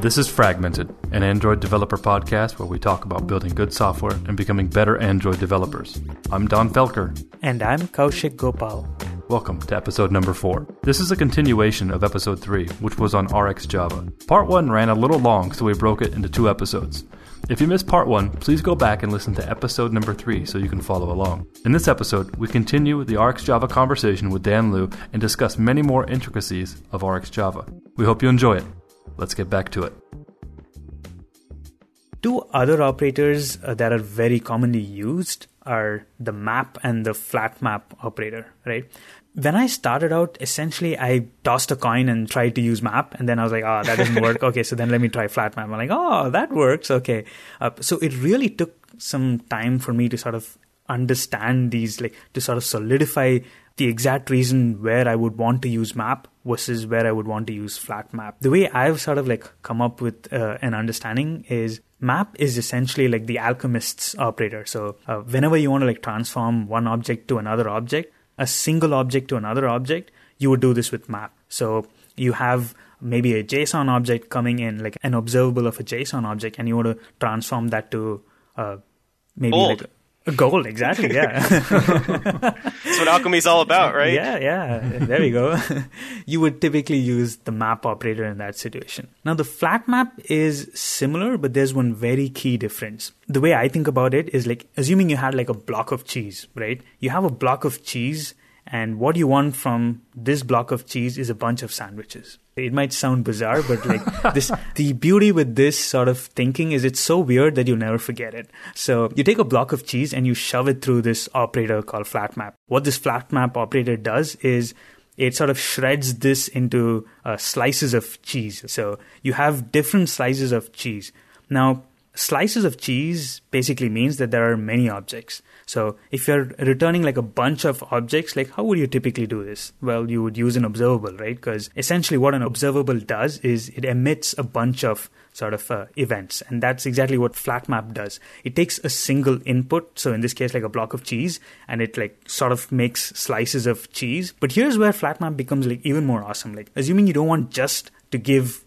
This is Fragmented, an Android developer podcast where we talk about building good software and becoming better Android developers. I'm Donn Felker. And I'm Kaushik Gopal. Welcome to episode number 4. This is a continuation of episode 3, which was on RxJava. Part 1 ran a little long, so we broke it into two episodes. If you missed part 1, please go back and listen to episode number 3 so you can follow along. In this episode, we continue the RxJava conversation with Dan Lew and discuss many more intricacies of RxJava. We hope you enjoy it. Let's get back to it. Two other operators uh, that are very commonly used are the map and the flat map operator, right? When I started out, essentially I tossed a coin and tried to use map, and then I was like, oh, that doesn't work. okay, so then let me try flat map. I'm like, oh, that works. Okay. Uh, so it really took some time for me to sort of understand these, like to sort of solidify the exact reason where I would want to use map versus where I would want to use flat map. The way I've sort of like come up with uh, an understanding is map is essentially like the alchemist's operator. So uh, whenever you want to like transform one object to another object, a single object to another object, you would do this with map. So you have maybe a JSON object coming in, like an observable of a JSON object, and you want to transform that to uh, maybe Old. like Gold, exactly. Yeah. That's what alchemy is all about, right? Yeah, yeah. There we go. you would typically use the map operator in that situation. Now, the flat map is similar, but there's one very key difference. The way I think about it is like assuming you had like a block of cheese, right? You have a block of cheese, and what you want from this block of cheese is a bunch of sandwiches. It might sound bizarre, but like this, the beauty with this sort of thinking is it's so weird that you'll never forget it. So you take a block of cheese and you shove it through this operator called flat map. What this flat map operator does is it sort of shreds this into uh, slices of cheese. So you have different slices of cheese. Now, slices of cheese basically means that there are many objects. So if you're returning like a bunch of objects, like how would you typically do this? Well, you would use an observable, right? Because essentially what an observable does is it emits a bunch of sort of uh, events. And that's exactly what flat map does. It takes a single input, so in this case, like a block of cheese, and it like sort of makes slices of cheese. But here's where flat map becomes like even more awesome. Like assuming you don't want just to give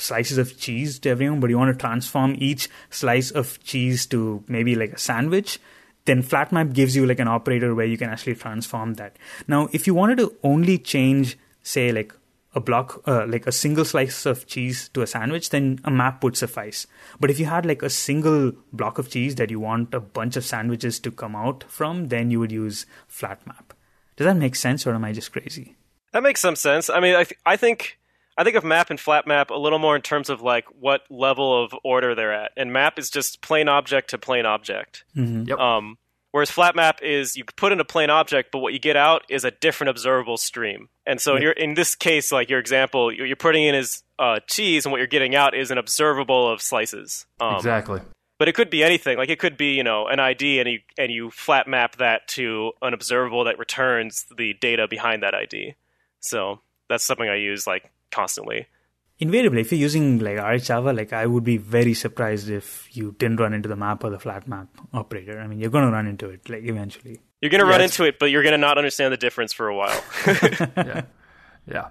slices of cheese to everyone, but you want to transform each slice of cheese to maybe like a sandwich, then FlatMap gives you like an operator where you can actually transform that. Now, if you wanted to only change, say, like a block, uh, like a single slice of cheese to a sandwich, then a map would suffice. But if you had like a single block of cheese that you want a bunch of sandwiches to come out from, then you would use FlatMap. Does that make sense, or am I just crazy? That makes some sense. I mean, I, th- I think I think of map and flat map a little more in terms of like what level of order they're at, and map is just plain object to plain object. Mm-hmm. Yep. Um, whereas flat map is you put in a plain object, but what you get out is a different observable stream. And so Yep. you're in this case, like your example, you're you're putting in is uh, cheese, and what you're getting out is an observable of slices. Um, exactly. But it could be anything. Like it could be, you know, an ID, and you and you flat map that to an observable that returns the data behind that ID. So that's something I use like constantly. Invariably, if you're using like RxJava, like I would be very surprised if you didn't run into the map or the flat map operator. I mean, you're going to run into it like eventually. You're gonna run into it, but you're gonna not understand the difference for a while. yeah, yeah.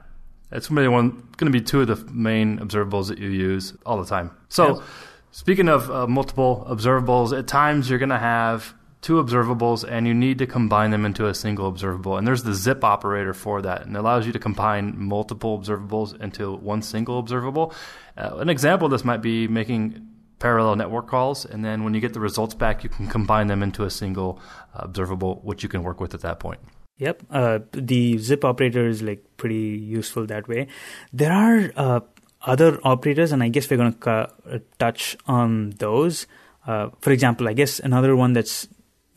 It's maybe one going to be two of the main observables that you use all the time. So, Yes. speaking of uh, multiple observables, at times you're going to have two observables, and you need to combine them into a single observable. And there's the zip operator for that, and it allows you to combine multiple observables into one single observable. Uh, an example of this might be making parallel network calls, and then when you get the results back, you can combine them into a single uh, observable, which you can work with at that point. Yep. Uh, the zip operator is like pretty useful that way. There are uh, other operators, and I guess we're going to touch on those. Uh, for example, I guess another one that's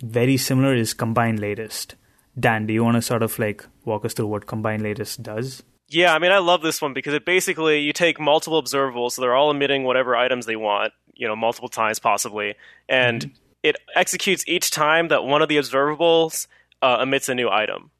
very similar is combine latest. Dan, do you want to sort of like walk us through what combine latest does? Yeah, I mean, I love this one because it basically you take multiple observables, so they're all emitting whatever items they want, you know, multiple times possibly, and it executes each time that one of the observables uh, emits a new item.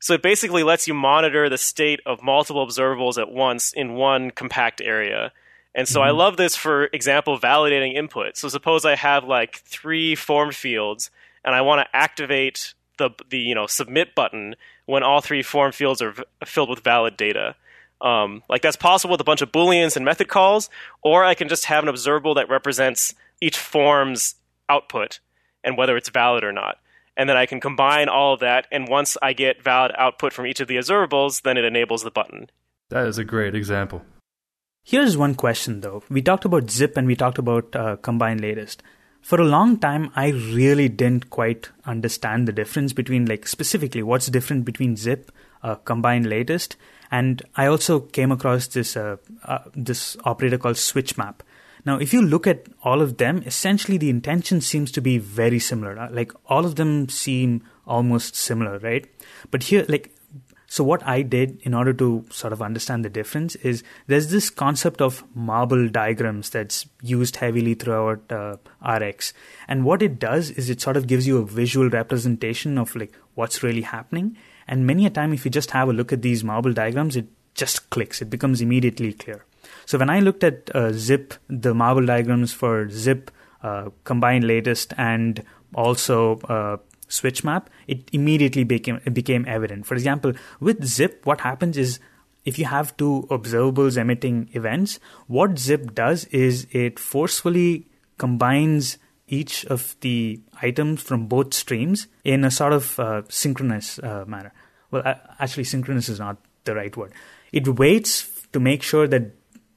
So it basically lets you monitor the state of multiple observables at once in one compact area. And so I love this for example validating input. So suppose I have like three formed fields and I want to activate the the you know submit button when all three form fields are v- filled with valid data. Um, like that's possible with a bunch of booleans and method calls, or I can just have an observable that represents each form's output and whether it's valid or not. And then I can combine all of that, and once I get valid output from each of the observables, then it enables the button. That is a great example. Here's one question though. We talked about zip and we talked about uh, combine latest. For a long time, I really didn't quite understand the difference between, like, specifically what's different between zip, uh, combine latest, and I also came across this uh, uh, this operator called switch map. Now, if you look at all of them, essentially the intention seems to be very similar. Uh, like all of them seem almost similar, right? But here, like, so what I did in order to sort of understand the difference is there's this concept of marble diagrams that's used heavily throughout uh, RX, and what it does is it sort of gives you a visual representation of like what's really happening. And many a time, if you just have a look at these marble diagrams, it just clicks. It becomes immediately clear. So when I looked at uh, Zip, the marble diagrams for Zip, uh, combined latest, and also uh, switch map, it immediately became became evident. For example, with Zip, what happens is if you have two observables emitting events, what Zip does is it forcefully combines each of the items from both streams in a sort of uh, synchronous uh, manner. Well, actually, synchronous is not the right word. It waits to make sure that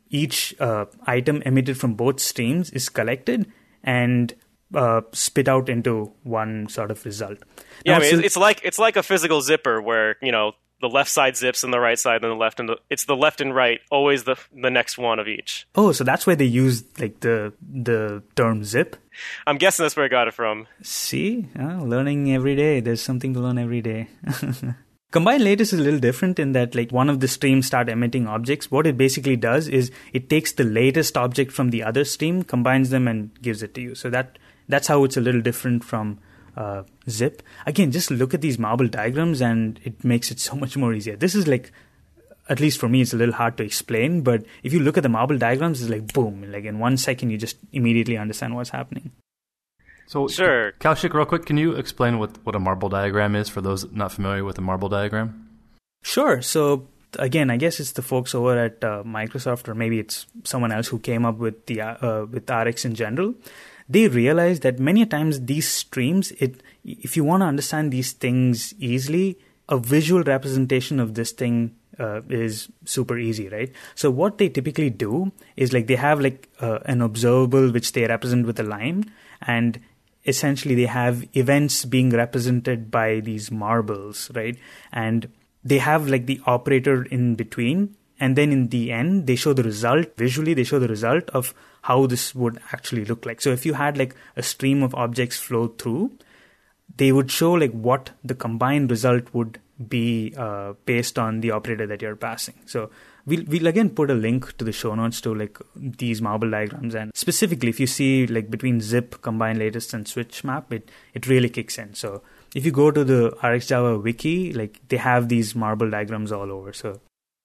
each uh, item emitted from both streams is collected and uh, spit out into one sort of result. Yeah, I mean, it's like it's like a physical zipper where you know the left side zips and the right side and the left and the it's the left and right always the the next one of each. Oh, so that's why they use like the the term zip. I'm guessing that's where I got it from. See, uh, learning every day. There's something to learn every day. Combine latest is a little different in that like one of the streams start emitting objects. What it basically does is it takes the latest object from the other stream, combines them and gives it to you. So that that's how it's a little different from uh, zip. Again, just look at these marble diagrams and it makes it so much more easier. This is like at least for me it's a little hard to explain, but if you look at the marble diagrams it's like boom, like in 1 second you just immediately understand what's happening. So, sure. Kaushik, real quick, can you explain what, what a marble diagram is for those not familiar with a marble diagram? Sure. So, again, I guess it's the folks over at uh, Microsoft, or maybe it's someone else who came up with the uh, with RX in general. They realize that many times these streams, it if you want to understand these things easily, a visual representation of this thing uh, is super easy, right? So what they typically do is like they have like uh, an observable which they represent with a line, and essentially they have events being represented by these marbles, right? And they have like the operator in between. And then in the end, they show the result visually, they show the result of how this would actually look like. So if you had like a stream of objects flow through, they would show like what the combined result would be uh, based on the operator that you're passing. So we'll we'll again put a link to the show notes to like these marble diagrams and specifically if you see like between zip combine latest and switch map it it really kicks in so if you go to the rxjava wiki like they have these marble diagrams all over so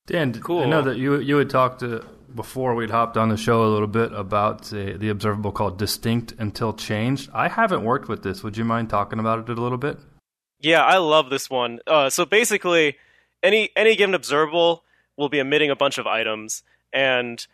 dan cool i know that you you had talked to, before we'd hopped on the show a little bit about uh, the observable called distinct until changed. I haven't worked with this. Would you mind talking about it a little bit? Yeah i love this one. Uh, so basically any any given observable will be emitting a bunch of items, and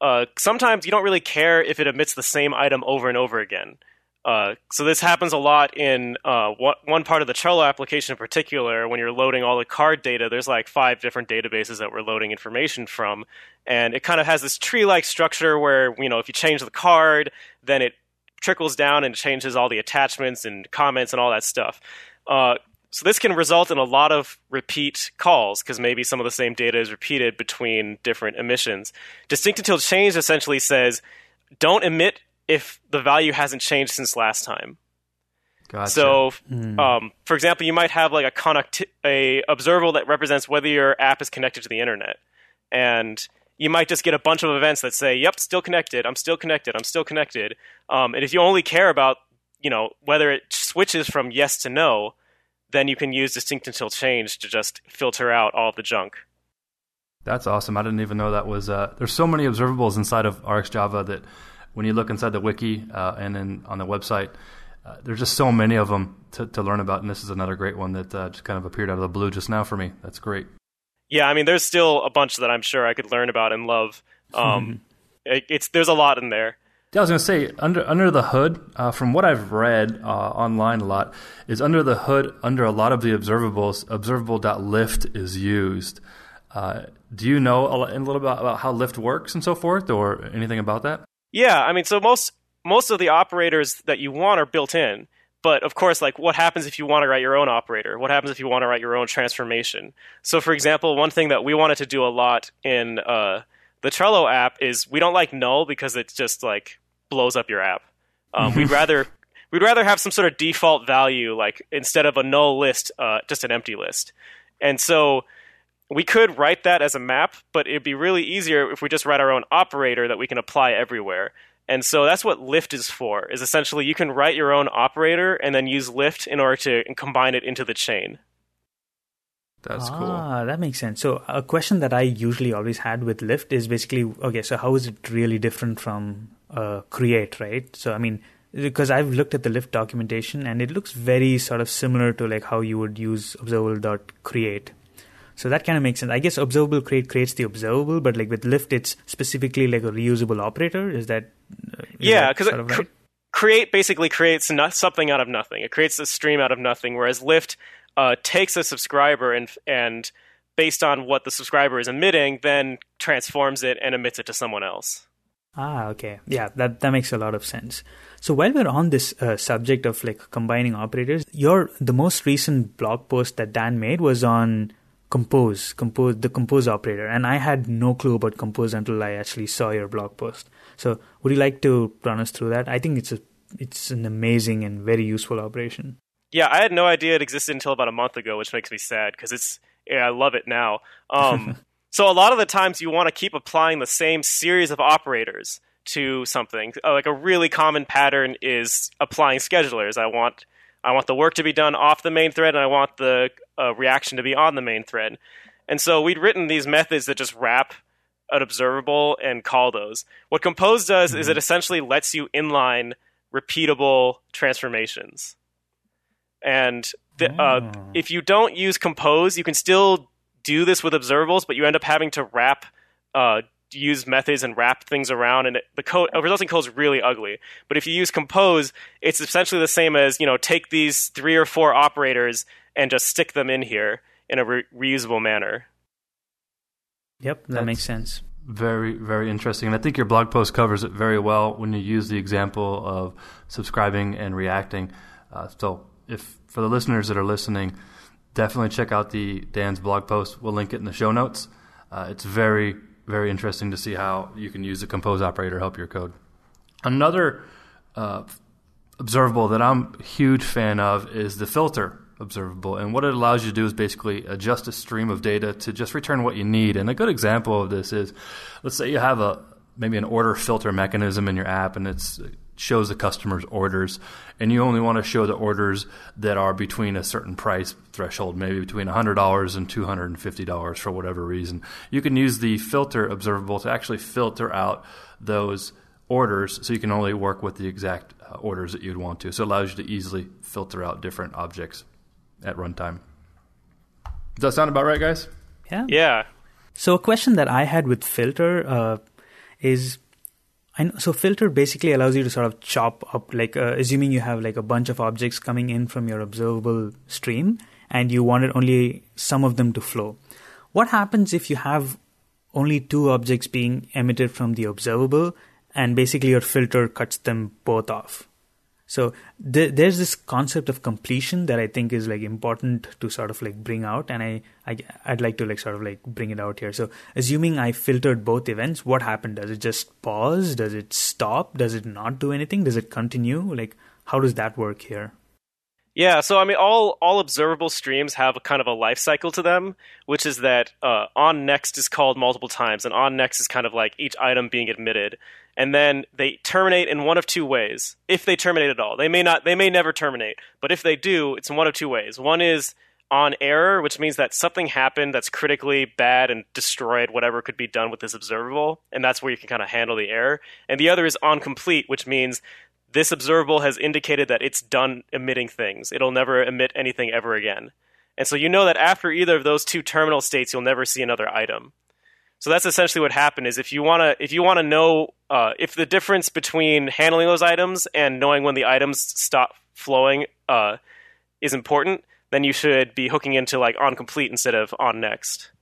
uh, sometimes you don't really care if it emits the same item over and over again. Uh, so this happens a lot in uh, one part of the Trello application in particular. When you're loading all the card data, there's like five different databases that we're loading information from, and it kind of has this tree-like structure where you know if you change the card, then it trickles down and changes all the attachments and comments and all that stuff. Uh, so this can result in a lot of repeat calls because maybe some of the same data is repeated between different emissions. Distinct until changed essentially says don't emit if the value hasn't changed since last time. Gotcha. So, mm. um, for example, you might have like a connect a observable that represents whether your app is connected to the internet, and you might just get a bunch of events that say, "Yep, still connected. I'm still connected. I'm still connected." Um, and if you only care about you know whether it switches from yes to no, then you can use distinct until change to just filter out all of the junk. That's awesome. I didn't even know that was. Uh, there's so many observables inside of RxJava that when you look inside the wiki uh, and then on the website, uh, there's just so many of them to, to learn about. And this is another great one that uh, just kind of appeared out of the blue just now for me. That's great. Yeah, I mean, there's still a bunch that I'm sure I could learn about and love. Um, it, it's there's a lot in there. Yeah, I was going to say under under the hood. Uh, from what I've read uh, online a lot, is under the hood under a lot of the observables, observable.lift is used. Uh, do you know a, a little bit about, about how lift works and so forth, or anything about that? Yeah, I mean, so most most of the operators that you want are built in. But of course, like what happens if you want to write your own operator? What happens if you want to write your own transformation? So, for example, one thing that we wanted to do a lot in uh, the Trello app is we don't like null because it just like blows up your app. Um, we'd rather we'd rather have some sort of default value, like instead of a null list, uh, just an empty list. And so we could write that as a map, but it'd be really easier if we just write our own operator that we can apply everywhere. And so that's what lift is for. Is essentially you can write your own operator and then use lift in order to combine it into the chain. That's ah, cool. that makes sense. So a question that I usually always had with lift is basically okay. So how is it really different from uh, create, right? So I mean, because I've looked at the lift documentation and it looks very sort of similar to like how you would use observable.create. So that kind of makes sense. I guess observable create creates the observable, but like with lift, it's specifically like a reusable operator. Is that? Uh, yeah, because of right? create basically creates no- something out of nothing. It creates a stream out of nothing, whereas lift uh, takes a subscriber and and based on what the subscriber is emitting, then transforms it and emits it to someone else. Ah, okay. Yeah, that that makes a lot of sense. So while we're on this uh, subject of like combining operators, your the most recent blog post that Dan made was on compose, compose the compose operator, and I had no clue about compose until I actually saw your blog post. So would you like to run us through that? I think it's a it's an amazing and very useful operation. Yeah, I had no idea it existed until about a month ago, which makes me sad because it's yeah, I love it now. Um, so a lot of the times you want to keep applying the same series of operators to something. Uh, like a really common pattern is applying schedulers. I want I want the work to be done off the main thread, and I want the uh, reaction to be on the main thread. And so we'd written these methods that just wrap an observable and call those. What Compose does mm-hmm. is it essentially lets you inline repeatable transformations. And the, uh, Oh. if you don't use Compose, you can still do this with observables, but you end up having to wrap, uh, use methods and wrap things around, and it, the code uh, resulting code is really ugly. But if you use Compose, it's essentially the same as you know take these three or four operators and just stick them in here in a re- reusable manner. Yep, that That's- makes sense. Very, very interesting. And I think your blog post covers it very well when you use the example of subscribing and reacting. Uh, so, if for the listeners that are listening, definitely check out the Dan's blog post. We'll link it in the show notes. Uh, it's very, very interesting to see how you can use the compose operator to help your code. Another uh, observable that I'm a huge fan of is the filter observable. And what it allows you to do is basically adjust a stream of data to just return what you need. And a good example of this is let's say you have a maybe an order filter mechanism in your app and it's it shows the customer's orders and you only want to show the orders that are between a certain price threshold maybe between $100 and $250 for whatever reason. You can use the filter observable to actually filter out those orders so you can only work with the exact uh, orders that you'd want to. So it allows you to easily filter out different objects at runtime. Does that sound about right guys? Yeah. Yeah, So a question that I had with filter uh, is, Know, so filter basically allows you to sort of chop up, like uh, assuming you have like a bunch of objects coming in from your observable stream, and you wanted only some of them to flow. What happens if you have only two objects being emitted from the observable, and basically your filter cuts them both off? So th- there's this concept of completion that I think is like important to sort of like bring out, and I, I I'd like to like sort of like bring it out here. So assuming I filtered both events, what happened? Does it just pause? Does it stop? Does it not do anything? Does it continue? Like how does that work here? Yeah, so I mean, all all observable streams have a kind of a life cycle to them, which is that uh, on next is called multiple times, and on next is kind of like each item being admitted, and then they terminate in one of two ways. If they terminate at all, they may not, they may never terminate, but if they do, it's in one of two ways. One is on error, which means that something happened that's critically bad and destroyed whatever could be done with this observable, and that's where you can kind of handle the error. And the other is on complete, which means this observable has indicated that it's done emitting things. It'll never emit anything ever again. And so you know that after either of those two terminal states, you'll never see another item. So that's essentially what happened. Is if you want to if you want to know uh, if the difference between handling those items and knowing when the items stop flowing uh, is important, then you should be hooking into like on complete instead of on next.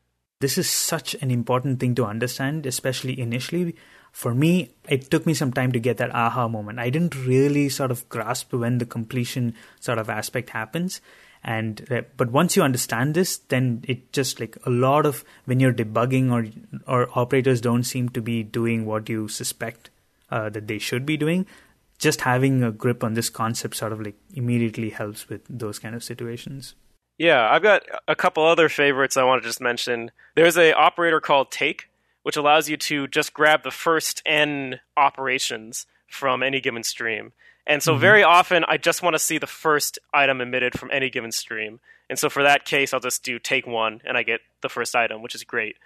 This is such an important thing to understand, especially initially. For me, it took me some time to get that aha moment. I didn't really sort of grasp when the completion sort of aspect happens. And uh, but once you understand this then it just like a lot of when you're debugging or or operators don't seem to be doing what you suspect uh, that they should be doing just having a grip on this concept sort of like immediately helps with those kind of situations. Yeah i've got a couple other favorites i want to just mention. There's a operator called take which allows you to just grab the first n operations from any given stream and so mm-hmm. very often I just want to see the first item emitted from any given stream. And so for that case, I'll just do take one and I get the first item, which is great.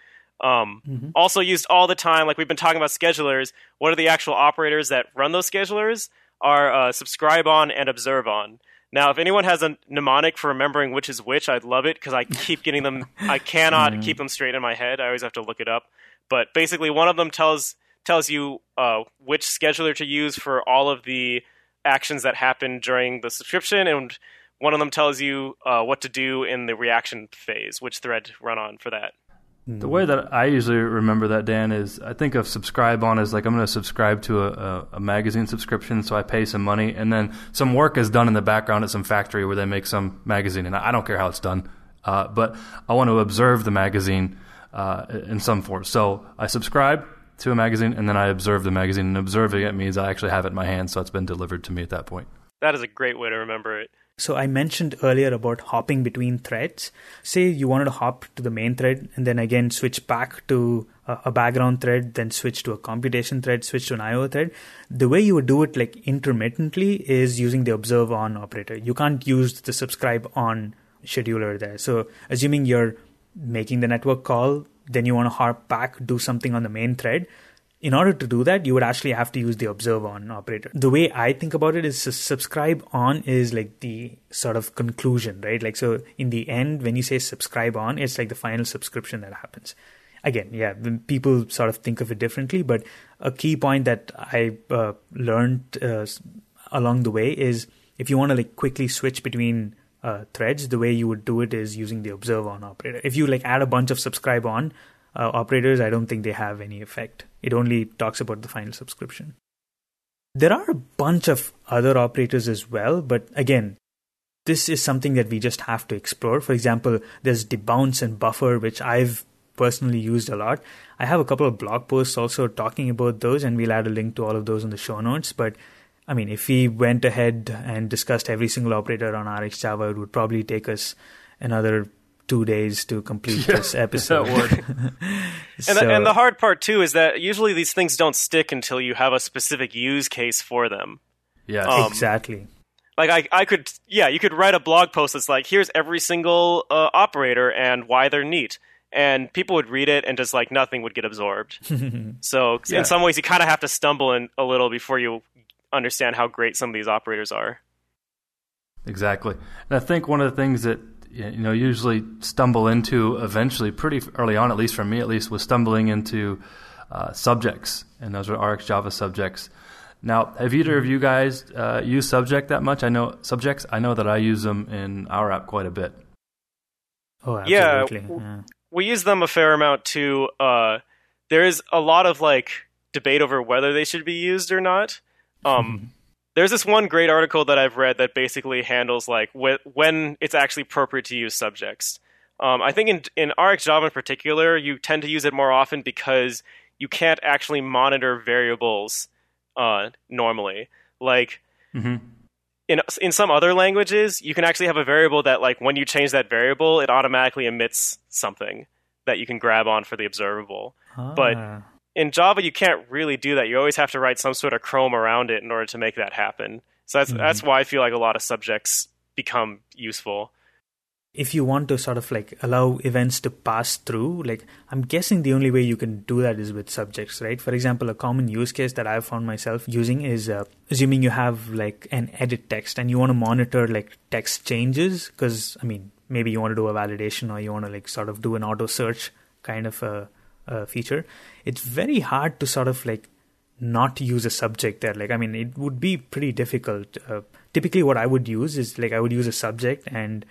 Um, mm-hmm. Also used all the time, like we've been talking about schedulers. What are the actual operators that run those schedulers? Are uh, subscribe on and observe on. Now, if anyone has a mnemonic for remembering which is which, I'd love it because I keep getting them. I cannot mm-hmm. keep them straight in my head. I always have to look it up. But basically, one of them tells tells you uh, which scheduler to use for all of the actions that happen during the subscription, and one of them tells you uh, what to do in the reaction phase, which thread to run on for that. The way that I usually remember that, Dan, is I think of subscribe on as like I'm going to subscribe to a, a, a, magazine subscription, so I pay some money, and then some work is done in the background at some factory where they make some magazine, and I don't care how it's done, uh, but I want to observe the magazine uh, in some form. So I subscribe, to a magazine and then I observe the magazine. And observing it means I actually have it in my hand, so it's been delivered to me at that point. That is a great way to remember it. So I mentioned earlier about hopping between threads. Say you wanted to hop to the main thread and then again switch back to a background thread, then switch to a computation thread, switch to an IO thread. The way you would do it like intermittently is using the observe on operator. You can't use the subscribe on scheduler there. So assuming you're making the network call, then you want to harp back, do something on the main thread. In order to do that, you would actually have to use the observe on operator. The way I think about it is subscribe on is like the sort of conclusion, right? Like, so in the end, when you say subscribe on, it's like the final subscription that happens. Again, yeah, people sort of think of it differently, but a key point that I uh, learned uh, along the way is if you want to like quickly switch between uh, threads, the way you would do it is using the observe on operator. If you like add a bunch of subscribe on uh, operators, I don't think they have any effect. It only talks about the final subscription. There are a bunch of other operators as well, but again, this is something that we just have to explore. For example, there's debounce and buffer, which I've personally used a lot. I have a couple of blog posts also talking about those, and we'll add a link to all of those in the show notes. But I mean, if we went ahead and discussed every single operator on RxJava, it would probably take us another two days to complete yeah, this episode. so, and, the, and, the, hard part too is that usually these things don't stick until you have a specific use case for them. Yeah, um, exactly. Like I, I could, yeah, you could write a blog post that's like, here's every single uh, operator and why they're neat, and people would read it and just like nothing would get absorbed. so yeah. in some ways, you kind of have to stumble in a little before you understand how great some of these operators are. Exactly. And I think one of the things that you know usually stumble into eventually pretty early on at least for me at least was stumbling into uh, subjects and those are RxJava subjects. Now, have either of you guys uh, used subject that much? I know subjects. I know that I use them in our app quite a bit. Oh, absolutely. Yeah, yeah. we use them a fair amount too. Uh, there is a lot of like debate over whether they should be used or not. Um, there's this one great article that I've read that basically handles like wh- when it's actually appropriate to use subjects. Um, I think in in RxJava in particular, you tend to use it more often because you can't actually monitor variables uh, normally. Like mm-hmm. in in some other languages, you can actually have a variable that like when you change that variable, it automatically emits something that you can grab on for the observable. Ah. But in Java, you can't really do that. You always have to write some sort of Chrome around it in order to make that happen. So that's mm-hmm. that's why I feel like a lot of subjects become useful. If you want to sort of like allow events to pass through, like I'm guessing the only way you can do that is with subjects, right? For example, a common use case that I've found myself using is uh, assuming you have like an edit text and you want to monitor like text changes, because I mean, maybe you want to do a validation or you want to like sort of do an auto search kind of a, a feature, it's very hard to sort of like not use a subject there. Like, I mean, it would be pretty difficult. Uh, typically, what I would use is like I would use a subject, and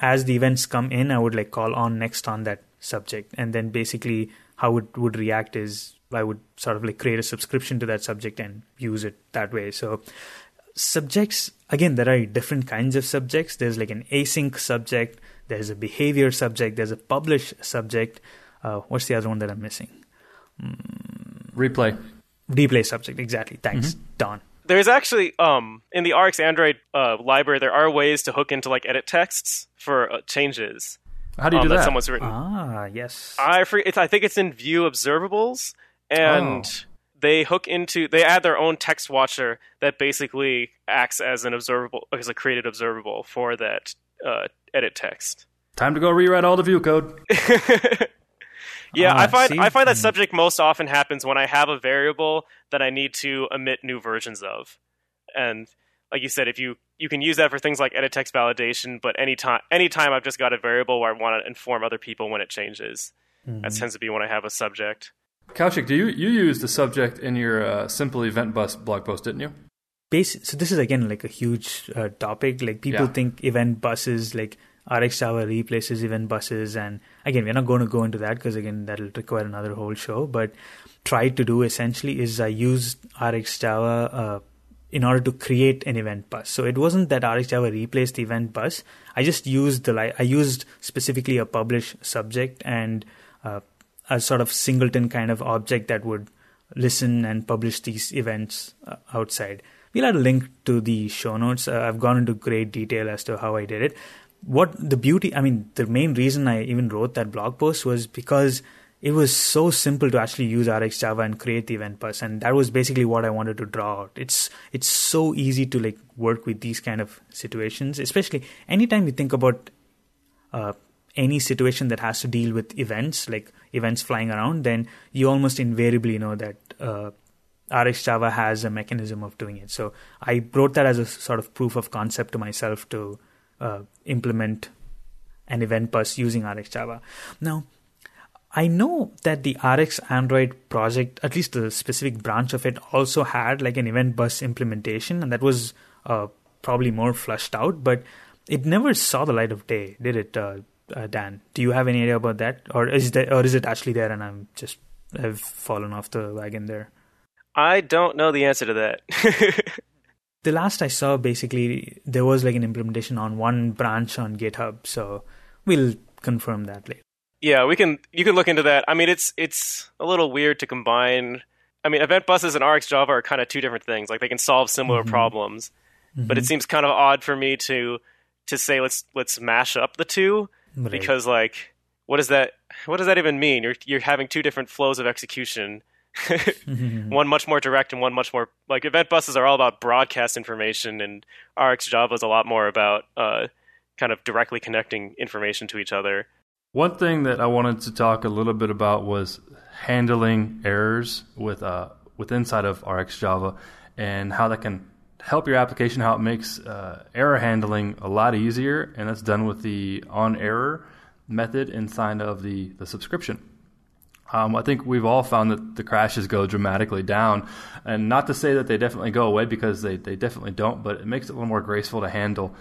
as the events come in, I would like call on next on that subject, and then basically how it would react is I would sort of like create a subscription to that subject and use it that way. So subjects again there are different kinds of subjects there's like an async subject there's a behavior subject there's a publish subject uh, what's the other one that i'm missing? Mm. replay. Replay subject exactly. Thanks. Mm-hmm. don there's actually um in the rx android uh, library there are ways to hook into like edit texts for uh, changes how do you um, do that, that? someone's written. Ah yes. I i think it's in view observables and oh. they hook into they add their own text watcher that basically acts as an observable as a created observable for that uh, edit text. Time to go rewrite all the view code. yeah, uh, I find see? I find that subject most often happens when I have a variable that I need to emit new versions of, and like you said, if you you can use that for things like edit text validation, but anytime anytime I've just got a variable where I want to inform other people when it changes, mm-hmm. that tends to be when I have a subject. Kaushik, do you you used the subject in your uh, simple event bus blog post, didn't you? Basi- so this is again like a huge uh, topic. Like people yeah. think event buses like RxJava replaces event buses, and again we're not going to go into that because again that'll require another whole show. But tried to do essentially is I used RxJava uh, in order to create an event bus. So it wasn't that RxJava replaced the event bus. I just used the I used specifically a publish subject and uh, a sort of singleton kind of object that would listen and publish these events uh, outside. We'll add a link to the show notes. Uh, I've gone into great detail as to how I did it. What the beauty, I mean, the main reason I even wrote that blog post was because it was so simple to actually use RxJava and create the event bus, and that was basically what I wanted to draw out. It's it's so easy to like work with these kind of situations, especially anytime you think about uh, any situation that has to deal with events, like events flying around, then you almost invariably know that uh, RxJava has a mechanism of doing it. So I wrote that as a sort of proof of concept to myself to uh, implement an event bus using RxJava. Now, I know that the RX Android project, at least the specific branch of it, also had like an event bus implementation, and that was uh, probably more flushed out, but it never saw the light of day, did it, uh, uh, Dan. Do you have any idea about that, or is that, or is it actually there and I'm just have fallen off the wagon there? I don't know the answer to that. the last I saw, basically, there was like an implementation on one branch on GitHub, so we'll confirm that later. Yeah, we can. You can look into that. I mean, it's it's a little weird to combine. I mean, event buses and RxJava are kind of two different things. Like they can solve similar mm-hmm. problems, mm-hmm. but it seems kind of odd for me to to say let's let's mash up the two right. because like what does that what does that even mean? You're you're having two different flows of execution. One much more direct and one much more like event buses are all about broadcast information and RxJava is a lot more about uh, kind of directly connecting information to each other. One thing that I wanted to talk a little bit about was handling errors with uh, with inside of RxJava and how that can help your application, how it makes uh, error handling a lot easier, and that's done with the on error method inside of the, the subscription. Um, I think we've all found that the crashes go dramatically down. And not to say that they definitely go away because they, they definitely don't, but it makes it a little more graceful to handle.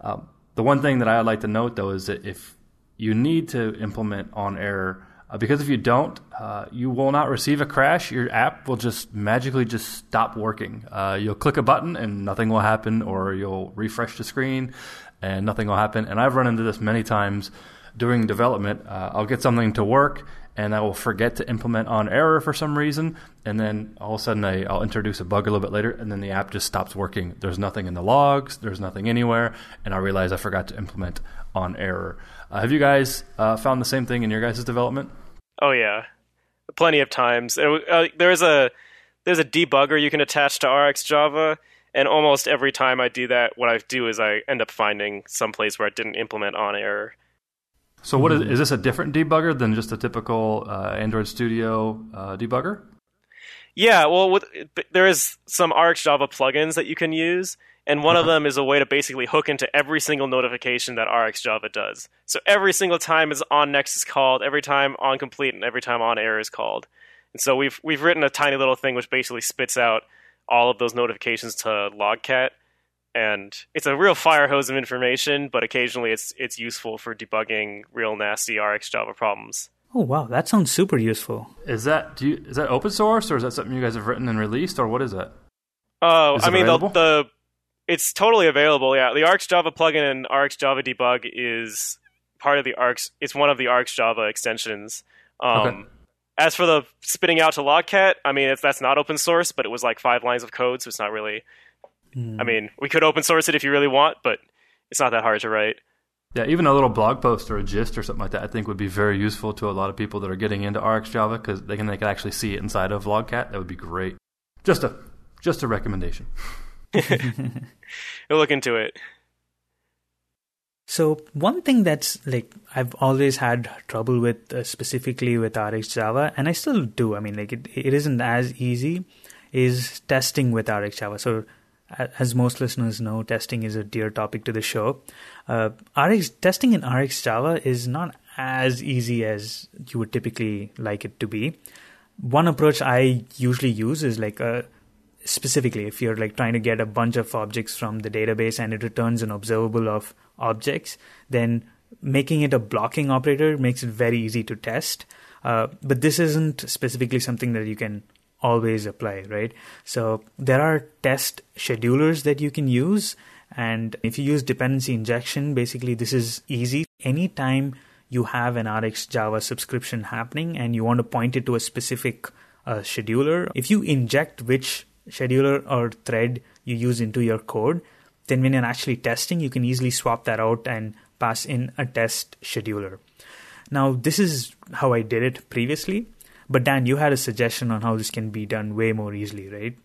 Um, the one thing that I would like to note though is that if you need to implement on error, uh, because if you don't, uh, you will not receive a crash. Your app will just magically just stop working. Uh, you'll click a button and nothing will happen, or you'll refresh the screen and nothing will happen. And I've run into this many times during development. Uh, I'll get something to work and I will forget to implement on error for some reason, and then all of a sudden I, will introduce a bug a little bit later, and then the app just stops working. There's nothing in the logs, there's nothing anywhere, and I realize I forgot to implement on error. Uh, have you guys uh, found the same thing in your guys' development? Oh yeah, plenty of times. Uh, there's a there's a debugger you can attach to RxJava, and almost every time I do that, what I do is I end up finding some place where I didn't implement on error. So, what is, is this a different debugger than just a typical uh, Android Studio uh, debugger? Yeah, well, with, there is some RxJava plugins that you can use, and one of them is a way to basically hook into every single notification that RxJava does. So every single time is on next is called, every time on complete, and every time on error is called. And so we've we've written a tiny little thing which basically spits out all of those notifications to Logcat, and it's a real fire hose of information. But occasionally, it's it's useful for debugging real nasty RxJava problems. Oh wow, that sounds super useful. Is that do you, is that open source or is that something you guys have written and released or what is it? Oh, Is I it mean the, the it's totally available. Yeah, the RxJava plugin and RxJava debug is part of the Rx. It's one of the RxJava extensions. Um, Okay. As for the spitting out to Logcat, I mean it's, that's not open source, but it was like five lines of code, so it's not really. I mean, we could open source it if you really want, but it's not that hard to write. Yeah, even a little blog post or a gist or something like that, I think would be very useful to a lot of people that are getting into RxJava because they can they can actually see it inside of Logcat. That would be great. Just a just a recommendation. We'll look into it. So one thing that's like I've always had trouble with uh, specifically with RxJava, and I still do. I mean, like it, it isn't as easy, is testing with RxJava. So a- as most listeners know, testing is a dear topic to the show. Uh, Rx testing in Rx Java is not as easy as you would typically like it to be. One approach I usually use is like a specifically if you're like trying to get a bunch of objects from the database and it returns an observable of objects then making it a blocking operator makes it very easy to test uh, but this isn't specifically something that you can always apply right? So there are test schedulers that you can use and if you use dependency injection basically this is easy. Anytime you have an rx java subscription happening and you want to point it to a specific uh, scheduler if you inject which scheduler or thread you use into your code, then when you're actually testing, you can easily swap that out and pass in a test scheduler. Now, this is how I did it previously, but Dan, you had a suggestion on how this can be done way more easily, right?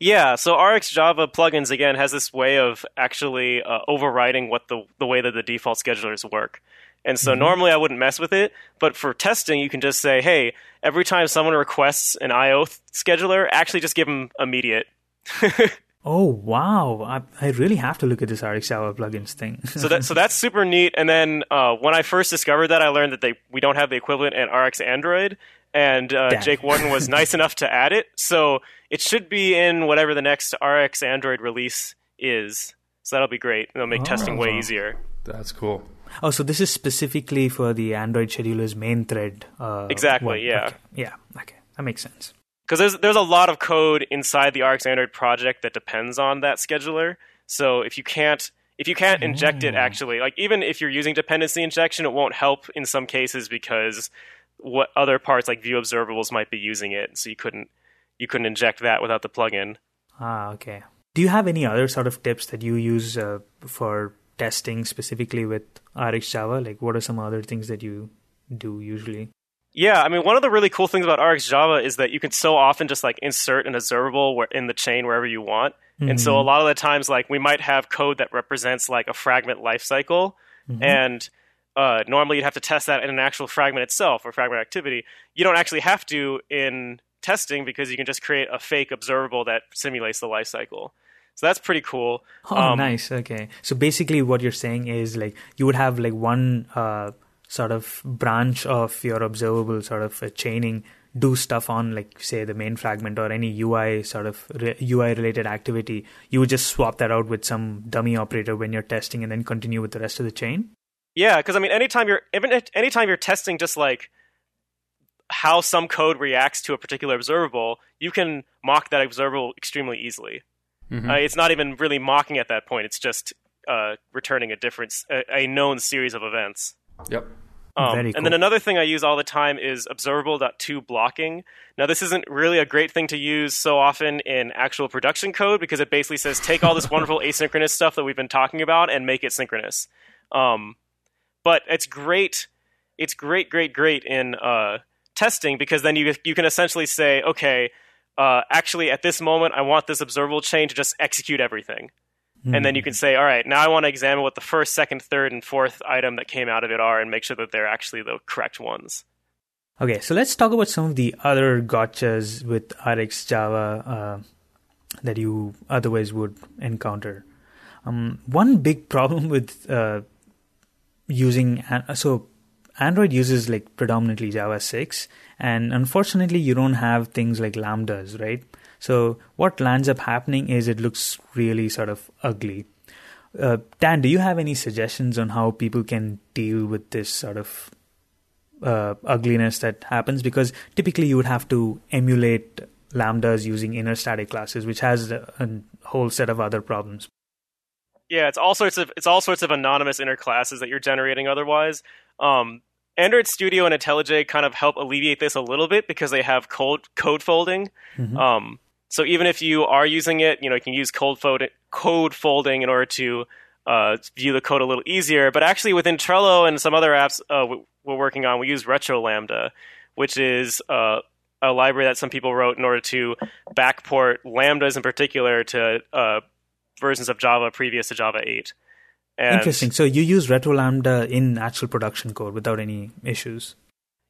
Yeah, so RxJava plugins again has this way of actually uh, overriding what the the way that the default schedulers work. And so normally I wouldn't mess with it, but for testing you can just say, "Hey, every time someone requests an IO th- scheduler, actually just give them immediate." Oh wow! I, I really have to look at this RxJava plugins thing. so that so that's super neat. And then uh, when I first discovered that, I learned that they we don't have the equivalent in RX Android, and uh, Jake Wharton was nice enough to add it. So it should be in whatever the next RX Android release is. So that'll be great. It'll make testing way Oh. easier. That's cool. oh, so this is specifically for the Android scheduler's main thread. Uh, Exactly, one. yeah. Okay. Yeah. Okay, that makes sense. because there's there's a lot of code inside the RX Android project that depends on that scheduler. So if you can't if you can't inject it actually, like even if you're using dependency injection, it won't help in some cases because what other parts like view observables might be using it. So you couldn't you couldn't inject that without the plugin. Ah, okay. Do you have any other sort of tips that you use uh, for testing specifically with RxJava? Like, what are some other things that you do usually? Yeah, I mean, one of the really cool things about RxJava is that you can so often just like insert an observable where, in the chain wherever you want. And so a lot of the times, like we might have code that represents like a fragment lifecycle, and uh, normally you'd have to test that in an actual fragment itself or fragment activity. You don't actually have to in testing because you can just create a fake observable that simulates the lifecycle. So that's pretty cool. Oh, Um, nice. Okay. So basically, what you're saying is like you would have like one uh, sort of branch of your observable sort of uh, chaining do stuff on like say the main fragment or any UI sort of re- UI related activity. You would just swap that out with some dummy operator when you're testing, and then continue with the rest of the chain. Yeah, because I mean, anytime you're even anytime you're testing just like how some code reacts to a particular observable, you can mock that observable extremely easily. Uh, it's not even really mocking at that point; it's just uh, returning a different, s- a, a known series of events. Yep. Um, Very And then another thing I use all the time is observable.to blocking. Now, this isn't really a great thing to use so often in actual production code because it basically says take all this wonderful asynchronous stuff that we've been talking about and make it synchronous. Um, but it's great. It's great, great, great in uh, testing because then you you can essentially say, okay, uh, actually at this moment I want this observable chain to just execute everything and then you can say, all right, now I want to examine what the first, second, third, and fourth item that came out of it are, and make sure that they're actually the correct ones. Okay, so let's talk about some of the other gotchas with RxJava uh, that you otherwise would encounter. Um, one big problem with uh, using so Android uses like predominantly Java 6, and unfortunately, you don't have things like lambdas, right? So what lands up happening is it looks really sort of ugly. Uh, Dan, do you have any suggestions on how people can deal with this sort of uh, ugliness that happens? Because typically you would have to emulate lambdas using inner static classes, which has a, a whole set of other problems. Yeah, it's all sorts of it's all sorts of anonymous inner classes that you're generating otherwise. Um, Android Studio and IntelliJ kind of help alleviate this a little bit because they have code code folding. Mm-hmm. Um, so even if you are using it, you know, you can use code, fold- code folding in order to uh, view the code a little easier. But actually, within Trello and some other apps uh, we're working on, we use Retrolambda, which is uh, a library that some people wrote in order to backport lambdas in particular to uh, versions of Java previous to Java 8. And Interesting. So you use Retrolambda in actual production code without any issues?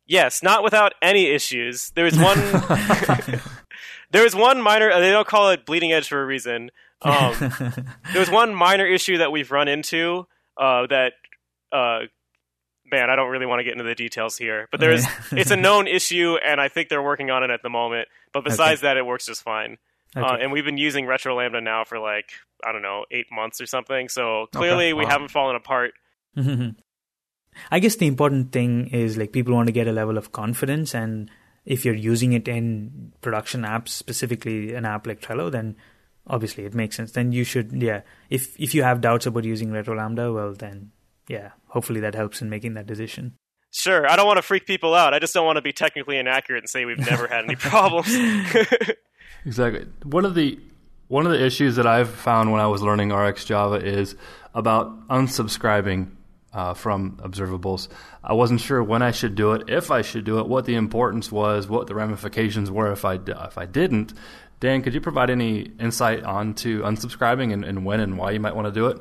Yes, not without any issues. There was one. there was one minor. They don't call it bleeding edge for a reason. Um, there was one minor issue that we've run into uh, that. Uh, man, I don't really want to get into the details here, but there's it's a known issue, and I think they're working on it at the moment. But besides okay. that, it works just fine. Uh, okay. Uh, and we've been using Retrolambda now for like I don't know eight months or something. So clearly, okay. wow. we haven't fallen apart. I guess the important thing is like people want to get a level of confidence, and if you're using it in production apps, specifically an app like Trello, then obviously it makes sense. Then you should, yeah. If if you have doubts about using Retrolambda, well then, yeah. Hopefully that helps in making that decision. Sure, I don't want to freak people out. I just don't want to be technically inaccurate and say we've never had any problems. exactly. One of the one of the issues that I've found when I was learning RxJava is about unsubscribing uh, from observables. I wasn't sure when I should do it, if I should do it, what the importance was, what the ramifications were if I if I didn't. Dan, could you provide any insight onto unsubscribing and, and when and why you might want to do it?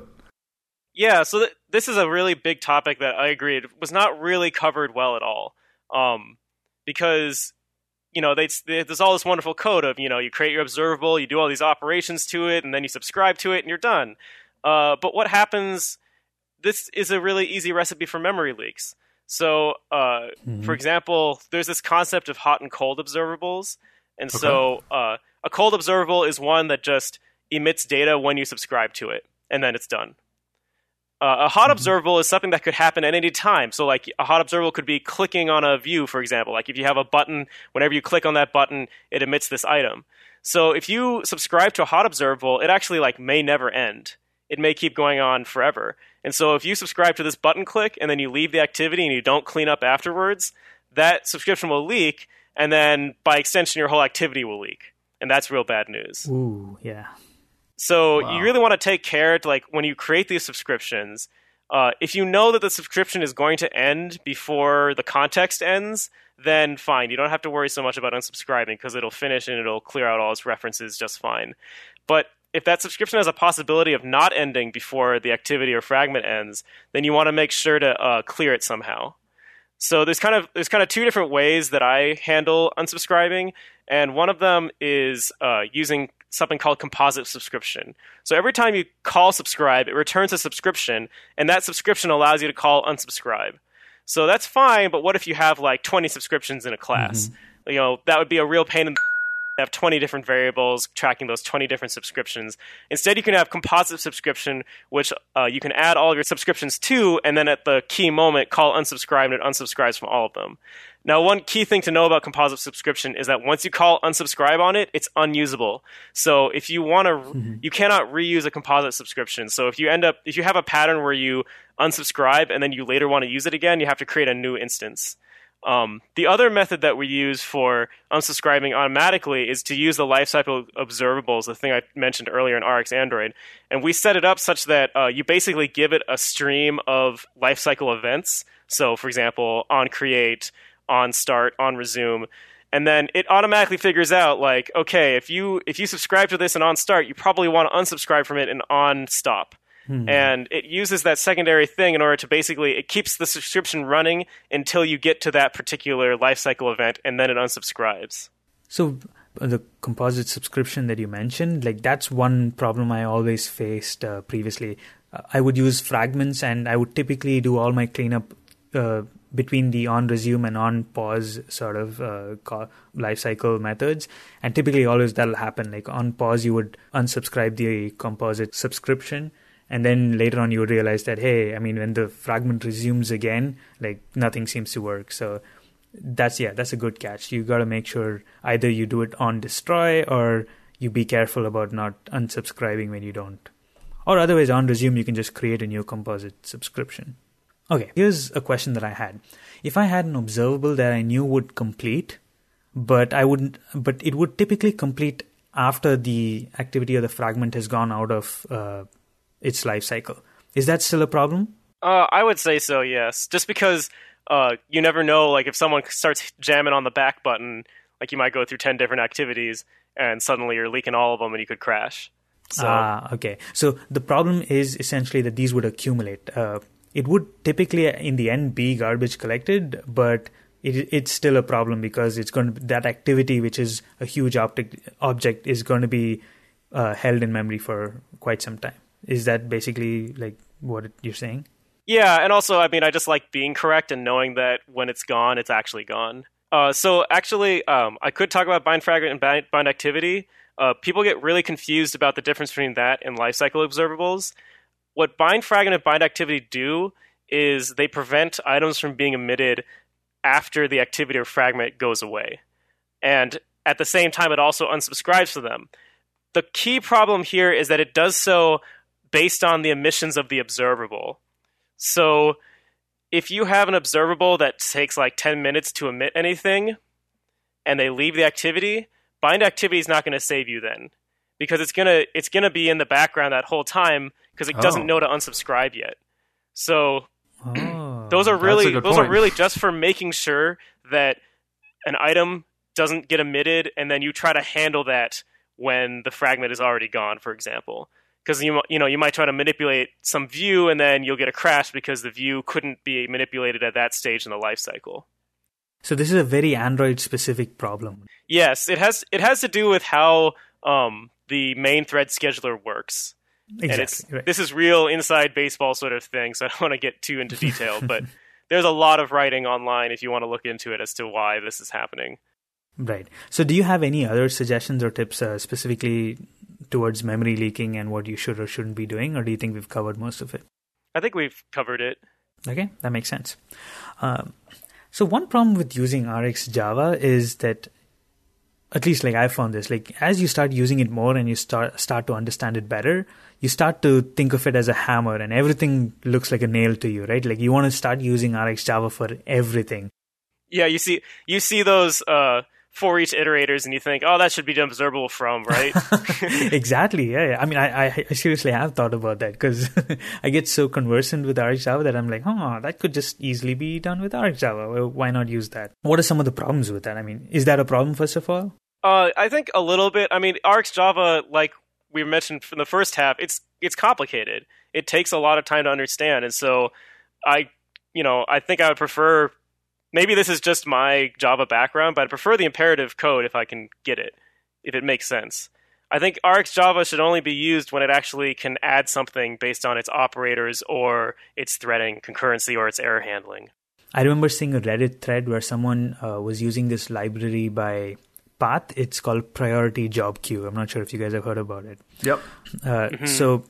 Yeah, so th- this is a really big topic that I agree it was not really covered well at all, um, because you know they, there's all this wonderful code of you know you create your observable, you do all these operations to it, and then you subscribe to it, and you're done. Uh, but what happens this is a really easy recipe for memory leaks. So, uh, mm-hmm. for example, there's this concept of hot and cold observables. And okay. so, uh, a cold observable is one that just emits data when you subscribe to it, and then it's done. Uh, a hot mm-hmm. observable is something that could happen at any time. So, like a hot observable could be clicking on a view, for example. Like if you have a button, whenever you click on that button, it emits this item. So, if you subscribe to a hot observable, it actually like may never end. It may keep going on forever. And so if you subscribe to this button click and then you leave the activity and you don't clean up afterwards, that subscription will leak, and then by extension, your whole activity will leak. And that's real bad news. Ooh, yeah. So wow. you really want to take care to like when you create these subscriptions, uh, if you know that the subscription is going to end before the context ends, then fine. You don't have to worry so much about unsubscribing because it'll finish and it'll clear out all its references just fine. But if that subscription has a possibility of not ending before the activity or fragment ends, then you want to make sure to uh, clear it somehow. So there's kind of there's kind of two different ways that I handle unsubscribing, and one of them is uh, using something called composite subscription. So every time you call subscribe, it returns a subscription, and that subscription allows you to call unsubscribe. So that's fine, but what if you have like 20 subscriptions in a class? Mm-hmm. You know that would be a real pain in the have 20 different variables tracking those 20 different subscriptions. Instead, you can have composite subscription, which uh, you can add all of your subscriptions to, and then at the key moment, call unsubscribe, and it unsubscribes from all of them. Now, one key thing to know about composite subscription is that once you call unsubscribe on it, it's unusable. So if you want to, mm-hmm. you cannot reuse a composite subscription. So if you end up, if you have a pattern where you unsubscribe and then you later want to use it again, you have to create a new instance. Um, the other method that we use for unsubscribing automatically is to use the lifecycle observables, the thing I mentioned earlier in RxAndroid. And we set it up such that uh, you basically give it a stream of lifecycle events. So, for example, on create, on start, on resume. And then it automatically figures out like, okay, if you if you subscribe to this and on start, you probably want to unsubscribe from it and on stop. Hmm. And it uses that secondary thing in order to basically it keeps the subscription running until you get to that particular lifecycle event, and then it unsubscribes. So the composite subscription that you mentioned, like that's one problem I always faced uh, previously. Uh, I would use fragments, and I would typically do all my cleanup uh, between the on resume and on pause sort of uh, life cycle methods. And typically, always that'll happen. Like on pause, you would unsubscribe the composite subscription. And then later on, you would realize that, hey, I mean, when the fragment resumes again, like nothing seems to work. So that's, yeah, that's a good catch. You got to make sure either you do it on destroy or you be careful about not unsubscribing when you don't. Or otherwise, on resume, you can just create a new composite subscription. Okay, here's a question that I had. If I had an observable that I knew would complete, but I wouldn't, but it would typically complete after the activity of the fragment has gone out of uh, its life cycle. Is that still a problem? Uh, I would say so. Yes, just because uh, you never know. Like if someone starts jamming on the back button, like you might go through ten different activities, and suddenly you're leaking all of them, and you could crash. So. Ah, okay. So the problem is essentially that these would accumulate. Uh, it would typically in the end be garbage collected, but it, it's still a problem because it's going to that activity, which is a huge object, object is going to be uh, held in memory for quite some time. Is that basically like what you're saying? Yeah, and also, I mean, I just like being correct and knowing that when it's gone, it's actually gone. Uh, so actually, um, I could talk about bind fragment and bind, bind activity. Uh, people get really confused about the difference between that and lifecycle observables what bind fragment and bind activity do is they prevent items from being emitted after the activity or fragment goes away. And at the same time, it also unsubscribes to them. The key problem here is that it does so based on the emissions of the observable. So if you have an observable that takes like 10 minutes to emit anything and they leave the activity, bind activity is not going to save you then because it's gonna it's gonna be in the background that whole time because it oh. doesn't know to unsubscribe yet. So oh, those are really those point. are really just for making sure that an item doesn't get emitted, and then you try to handle that when the fragment is already gone, for example. Because you you know you might try to manipulate some view, and then you'll get a crash because the view couldn't be manipulated at that stage in the life cycle. So this is a very Android specific problem. Yes, it has it has to do with how um, the main thread scheduler works. Exactly. Right. this is real inside baseball sort of thing, so I don't want to get too into detail, but there's a lot of writing online if you want to look into it as to why this is happening. Right. So, do you have any other suggestions or tips uh, specifically towards memory leaking and what you should or shouldn't be doing, or do you think we've covered most of it? I think we've covered it. Okay, that makes sense. Um, so, one problem with using RxJava is that at least like I found this, like as you start using it more and you start start to understand it better, you start to think of it as a hammer and everything looks like a nail to you, right? Like you want to start using RxJava for everything. Yeah, you see you see those uh for each iterators and you think, oh, that should be observable from, right? exactly. Yeah, I mean, I, I seriously have thought about that because I get so conversant with RxJava that I'm like, oh, that could just easily be done with RxJava. Why not use that? What are some of the problems with that? I mean, is that a problem, first of all? Uh, I think a little bit. I mean, RxJava, like we mentioned from the first half, it's it's complicated. It takes a lot of time to understand, and so I, you know, I think I would prefer maybe this is just my Java background, but I prefer the imperative code if I can get it, if it makes sense. I think RxJava should only be used when it actually can add something based on its operators or its threading, concurrency, or its error handling. I remember seeing a Reddit thread where someone uh, was using this library by Path. It's called Priority Job Queue. I'm not sure if you guys have heard about it. Yep. Uh, mm-hmm. So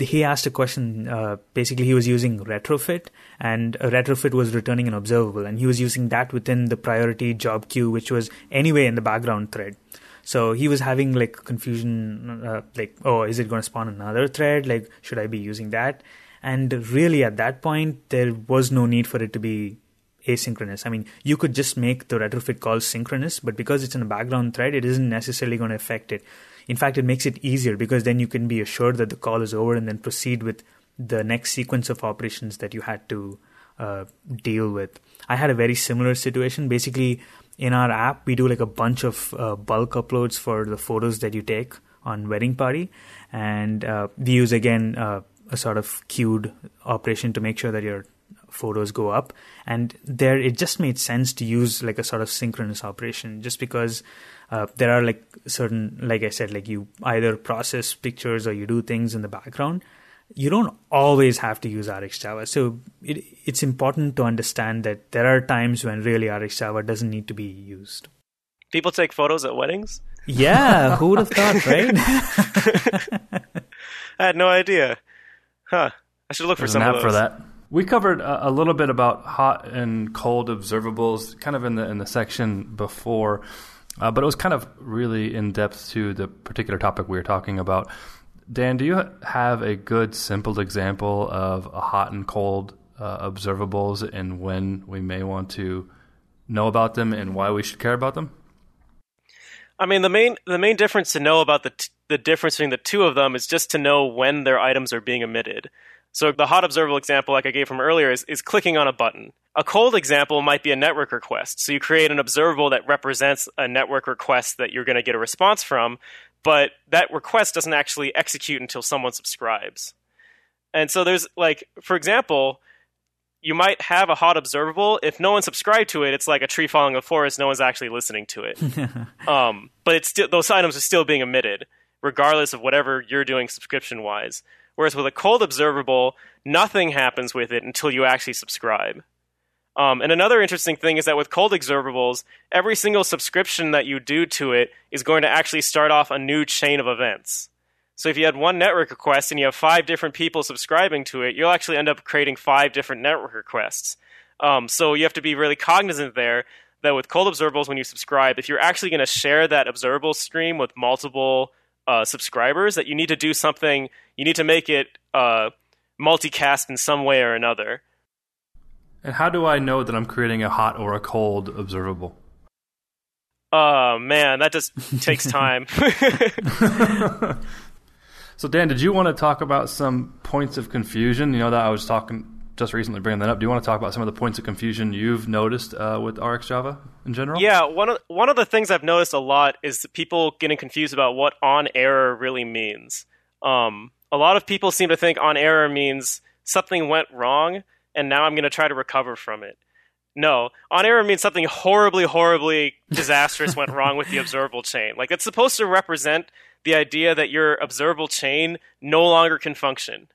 he asked a question. Uh, basically, he was using retrofit, and retrofit was returning an observable, and he was using that within the priority job queue, which was anyway in the background thread. So he was having like confusion, uh, like, oh, is it going to spawn another thread? Like, should I be using that? And really, at that point, there was no need for it to be asynchronous. I mean, you could just make the retrofit call synchronous, but because it's in a background thread, it isn't necessarily going to affect it. In fact, it makes it easier because then you can be assured that the call is over and then proceed with the next sequence of operations that you had to uh, deal with. I had a very similar situation. Basically, in our app, we do like a bunch of uh, bulk uploads for the photos that you take on wedding party, and uh, we use again uh, a sort of queued operation to make sure that your photos go up. And there, it just made sense to use like a sort of synchronous operation, just because uh, there are like certain, like I said, like you either process pictures or you do things in the background. You don't always have to use RxJava. So it, it's important to understand that there are times when really RxJava doesn't need to be used. People take photos at weddings? Yeah, who would have thought, right? I had no idea. Huh. I should look There's for some an of app those. for that. We covered a, a little bit about hot and cold observables, kind of in the in the section before, uh, but it was kind of really in depth to the particular topic we were talking about. Dan, do you have a good, simple example of a hot and cold uh, observables and when we may want to know about them and why we should care about them? I mean, the main the main difference to know about the t- the difference between the two of them is just to know when their items are being emitted. So the hot observable example, like I gave from earlier, is, is clicking on a button. A cold example might be a network request. So you create an observable that represents a network request that you're going to get a response from, but that request doesn't actually execute until someone subscribes. And so there's like, for example, you might have a hot observable. If no one subscribed to it, it's like a tree falling in the forest. No one's actually listening to it. um, but it's still those items are still being emitted, regardless of whatever you're doing subscription wise. Whereas with a cold observable, nothing happens with it until you actually subscribe. Um, and another interesting thing is that with cold observables, every single subscription that you do to it is going to actually start off a new chain of events. So if you had one network request and you have five different people subscribing to it, you'll actually end up creating five different network requests. Um, so you have to be really cognizant there that with cold observables, when you subscribe, if you're actually going to share that observable stream with multiple uh, subscribers, that you need to do something, you need to make it uh, multicast in some way or another. And how do I know that I'm creating a hot or a cold observable? Oh man, that just takes time. So, Dan, did you want to talk about some points of confusion? You know that I was talking just recently bringing that up. Do you want to talk about some of the points of confusion you've noticed uh, with RxJava in general? Yeah, one of one of the things I've noticed a lot is people getting confused about what on error really means. Um, a lot of people seem to think on error means something went wrong, and now I'm going to try to recover from it. No, on error means something horribly, horribly disastrous went wrong with the observable chain. Like it's supposed to represent the idea that your observable chain no longer can function.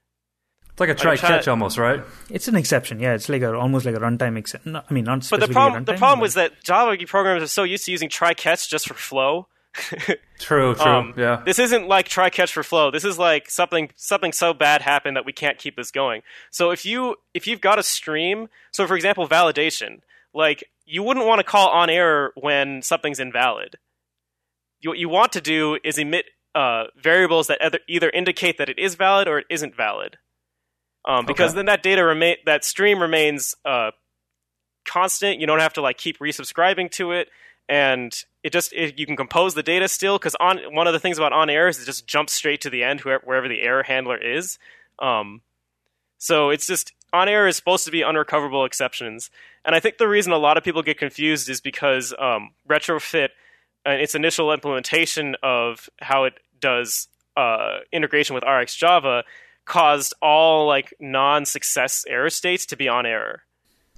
It's like a try trying catch to- almost, right? It's an exception. Yeah, it's like a, almost like a runtime exception. No, I mean, not But specifically the problem, runtime, the problem but- was that Java programmers are so used to using try catch just for flow. True, true. Um, yeah. This isn't like try catch for flow. This is like something something so bad happened that we can't keep this going. So if you if you've got a stream, so for example, validation, like you wouldn't want to call on error when something's invalid. You, what you want to do is emit uh, variables that either, either indicate that it is valid or it isn't valid, um, because Okay. then that data remain that stream remains uh, constant. You don't have to like keep resubscribing to it, and it just it, you can compose the data still. Because on one of the things about on error is it just jumps straight to the end whoever, wherever the error handler is. Um, so it's just on error is supposed to be unrecoverable exceptions, and I think the reason a lot of people get confused is because um, retrofit and its initial implementation of how it does uh, integration with RxJava caused all like non-success error states to be on error.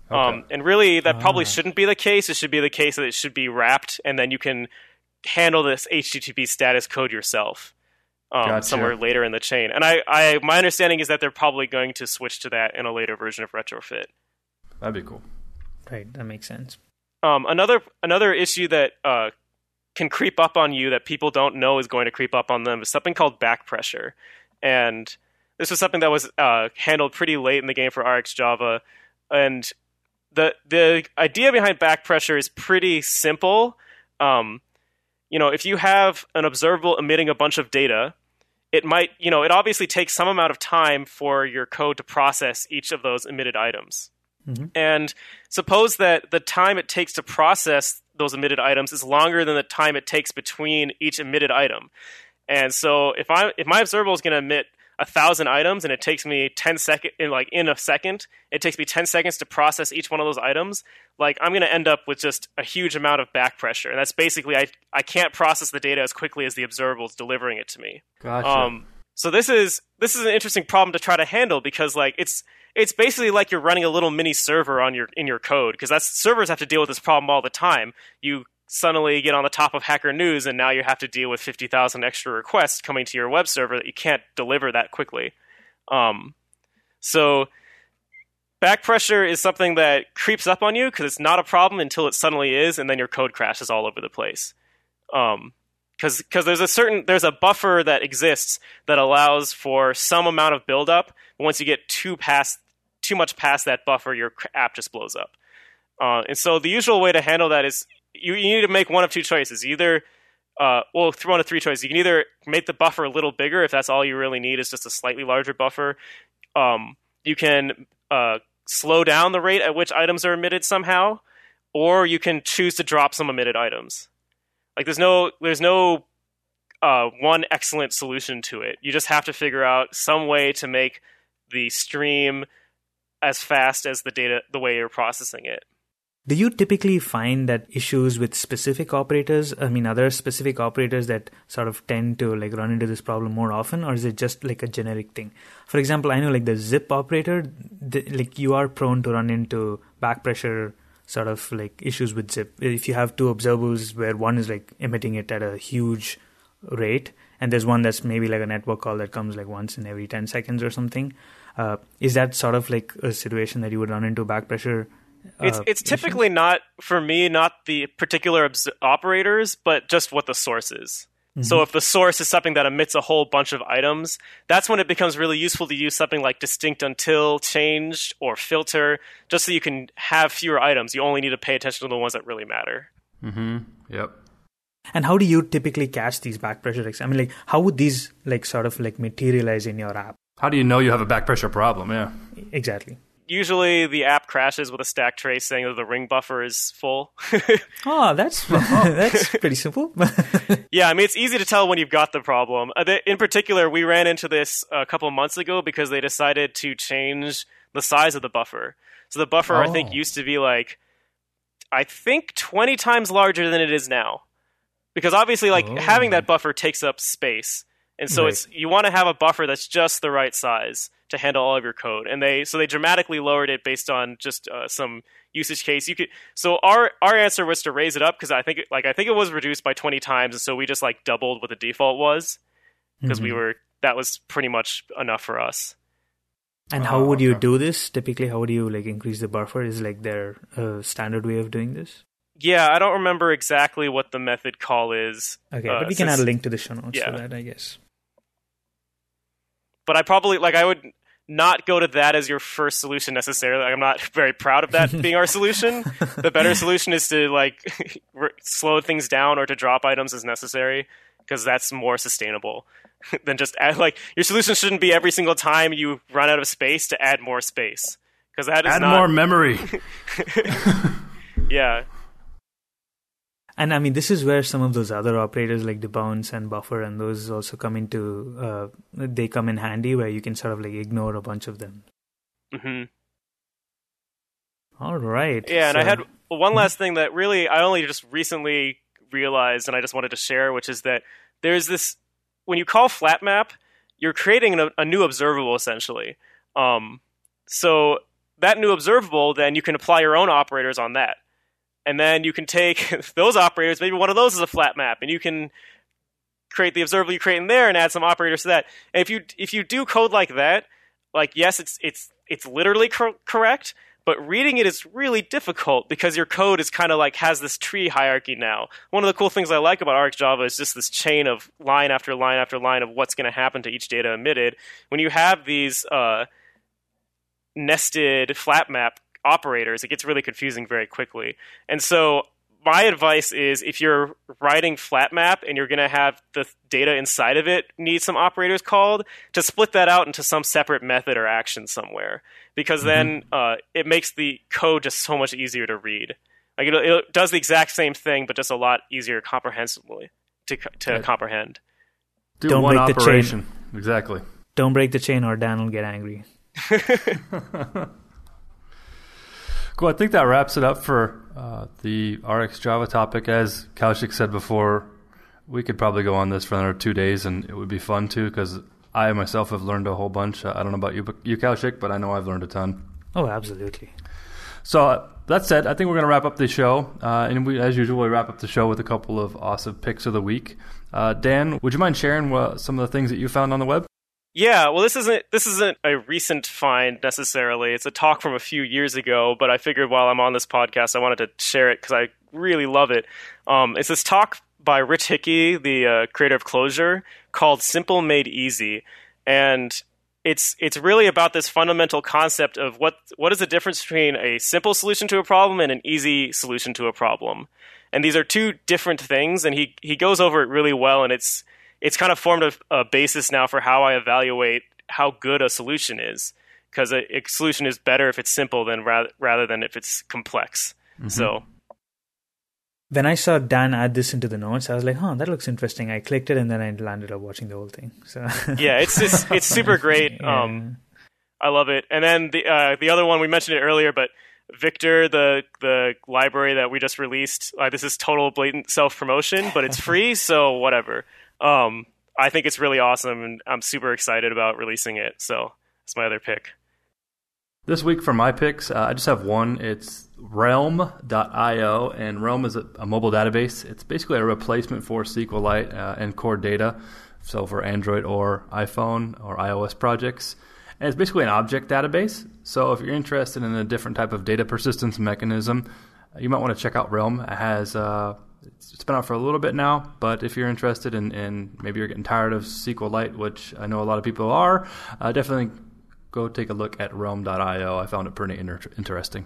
Um, and really, that probably Ah. shouldn't be the case. It should be the case that it should be wrapped, and then you can handle this HTTP status code yourself um, Gotcha. somewhere later in the chain. And I, I, my understanding is that they're probably going to switch to that in a later version of retrofit. That'd be cool. Right, that makes sense. Um, another another issue that uh, can creep up on you that people don't know is going to creep up on them is something called back pressure, and this was something that was uh, handled pretty late in the game for RxJava, and the the idea behind back pressure is pretty simple. Um, you know, if you have an observable emitting a bunch of data, it might, you know, it obviously takes some amount of time for your code to process each of those emitted items. And suppose that the time it takes to process those emitted items is longer than the time it takes between each emitted item. And so if I if my observable is going to emit a thousand items and it takes me 10 second in like in a second it takes me 10 seconds to process each one of those items like i'm going to end up with just a huge amount of back pressure and that's basically i, I can't process the data as quickly as the observable is delivering it to me Gotcha. um, so this is this is an interesting problem to try to handle because like it's it's basically like you're running a little mini server on your in your code because that's servers have to deal with this problem all the time. You suddenly get on the top of Hacker News, and now you have to deal with fifty thousand extra requests coming to your web server that you can't deliver that quickly. Um, so back pressure is something that creeps up on you because it's not a problem until it suddenly is, and then your code crashes all over the place. Um, because because there's a certain there's a buffer that exists that allows for some amount of buildup. But once you get too past too much past that buffer, your app just blows up. Uh, and so the usual way to handle that is you, you need to make one of two choices. Either uh, well, one of three choices. You can either make the buffer a little bigger if that's all you really need is just a slightly larger buffer. Um, you can uh, slow down the rate at which items are emitted somehow, or you can choose to drop some emitted items. Like there's no there's no uh, one excellent solution to it. You just have to figure out some way to make the stream as fast as the data the way you're processing it. Do you typically find that issues with specific operators, I mean, are there specific operators that sort of tend to like run into this problem more often, or is it just like a generic thing? For example, I know like the zip operator, the, like you are prone to run into back pressure sort of like issues with zip. If you have two observables where one is like emitting it at a huge rate, and there's one that's maybe like a network call that comes like once in every 10 seconds or something, uh, is that sort of like a situation that you would run into back pressure? Uh, it's it's typically not for me not the particular obs- operators, but just what the source is. Mm-hmm. So if the source is something that emits a whole bunch of items, that's when it becomes really useful to use something like distinct until, changed, or filter, just so you can have fewer items. You only need to pay attention to the ones that really matter. Mm-hmm. Yep. And how do you typically catch these back pressure? I mean, like, how would these like sort of like materialize in your app? How do you know you have a back pressure problem? Yeah. Exactly usually the app crashes with a stack trace saying that the ring buffer is full. oh, that's that's pretty simple. yeah, I mean it's easy to tell when you've got the problem. Uh, in particular, we ran into this a couple months ago because they decided to change the size of the buffer. So the buffer oh. I think oh. used to be like I think 20 times larger than it is now. Because obviously like oh. having that buffer takes up space. And so right. it's you want to have a buffer that's just the right size to handle all of your code. And they so they dramatically lowered it based on just uh, some usage case. You could so our our answer was to raise it up because I think like I think it was reduced by 20 times, and so we just like doubled what the default was because mm-hmm. we were that was pretty much enough for us. And how would you do this? Typically, how would you like increase the buffer? Is like their uh, standard way of doing this? Yeah, I don't remember exactly what the method call is. Okay, uh, but we can add a link to the show notes yeah. for that, I guess but I probably like I would not go to that as your first solution necessarily. Like, I'm not very proud of that being our solution. the better solution is to like slow things down or to drop items as necessary because that's more sustainable than just add like your solution shouldn't be every single time you run out of space to add more space because that is add not... more memory. yeah, and I mean, this is where some of those other operators like debounce and buffer and those also come into, uh, they come in handy where you can sort of like ignore a bunch of them. Mm-hmm. All right. Yeah, and I had one mm-hmm. last thing that really I only just recently realized and I just wanted to share, which is that there's this, when you call flat map, you're creating a, a new observable essentially. Um, so that new observable, then you can apply your own operators on that and then you can take those operators. Maybe one of those is a flat map, and you can create the observable you create in there and add some operators to that. And if you if you do code like that, like yes, it's it's it's literally cor- correct, but reading it is really difficult because your code is kind of like has this tree hierarchy now. One of the cool things I like about RxJava is just this chain of line after line after line of what's going to happen to each data emitted. When you have these uh, nested flat map operators, it gets really confusing very quickly. And so my advice is if you're writing flat map and you're going to have the data inside of it need some operators called to split that out into some separate method or action somewhere because mm-hmm. then uh, it makes the code just so much easier to read like it, it, does the exact same thing but just a lot easier comprehensively to, to right. comprehend do don't one break operation the chain. exactly don't break the chain or dan will get angry Cool. I think that wraps it up for uh, the RxJava topic. As Kaushik said before, we could probably go on this for another two days, and it would be fun too because I myself have learned a whole bunch. I don't know about you, you Kaushik, but I know I've learned a ton. Oh, absolutely. So uh, that said, I think we're going to wrap up the show, uh, and we, as usual, we wrap up the show with a couple of awesome picks of the week. Uh, Dan, would you mind sharing what, some of the things that you found on the web? Yeah, well, this isn't this isn't a recent find necessarily. It's a talk from a few years ago, but I figured while I'm on this podcast, I wanted to share it because I really love it. Um, it's this talk by Rich Hickey, the uh, creator of Clojure, called "Simple Made Easy," and it's it's really about this fundamental concept of what what is the difference between a simple solution to a problem and an easy solution to a problem. And these are two different things, and he he goes over it really well, and it's it's kind of formed a, a basis now for how I evaluate how good a solution is, because a, a, solution is better if it's simple than rather rather than if it's complex. Mm-hmm. So when I saw Dan add this into the notes, I was like, "Huh, that looks interesting." I clicked it, and then I landed up watching the whole thing. So yeah, it's just, it's super great. yeah. Um, I love it. And then the uh, the other one we mentioned it earlier, but Victor, the the library that we just released, uh, this is total blatant self promotion, but it's free, so whatever. Um, I think it's really awesome, and I'm super excited about releasing it. So that's my other pick. This week for my picks, uh, I just have one. It's Realm.io, and Realm is a, a, mobile database. It's basically a replacement for SQLite uh, and Core Data, so for Android or iPhone or iOS projects. And it's basically an object database. So if you're interested in a different type of data persistence mechanism, you might want to check out Realm. It has uh, it's been out for a little bit now, but if you're interested in, in maybe you're getting tired of SQLite, which I know a lot of people are, uh, definitely go take a look at realm.io. I found it pretty inter- interesting.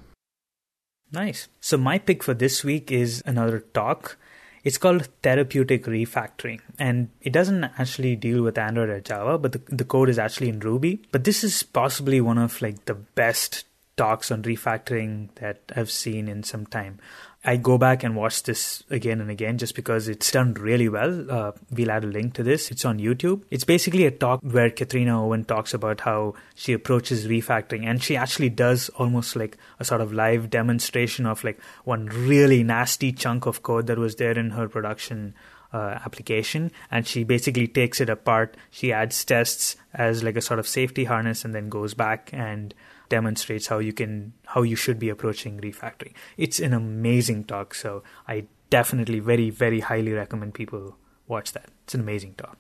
Nice. So, my pick for this week is another talk. It's called Therapeutic Refactoring, and it doesn't actually deal with Android or Java, but the, the code is actually in Ruby. But this is possibly one of like the best talks on refactoring that I've seen in some time. I go back and watch this again and again just because it's done really well. Uh, we'll add a link to this. It's on YouTube. It's basically a talk where Katrina Owen talks about how she approaches refactoring and she actually does almost like a sort of live demonstration of like one really nasty chunk of code that was there in her production uh, application and she basically takes it apart she adds tests as like a sort of safety harness and then goes back and demonstrates how you can how you should be approaching refactoring. It's an amazing talk, so I definitely very very highly recommend people watch that. It's an amazing talk.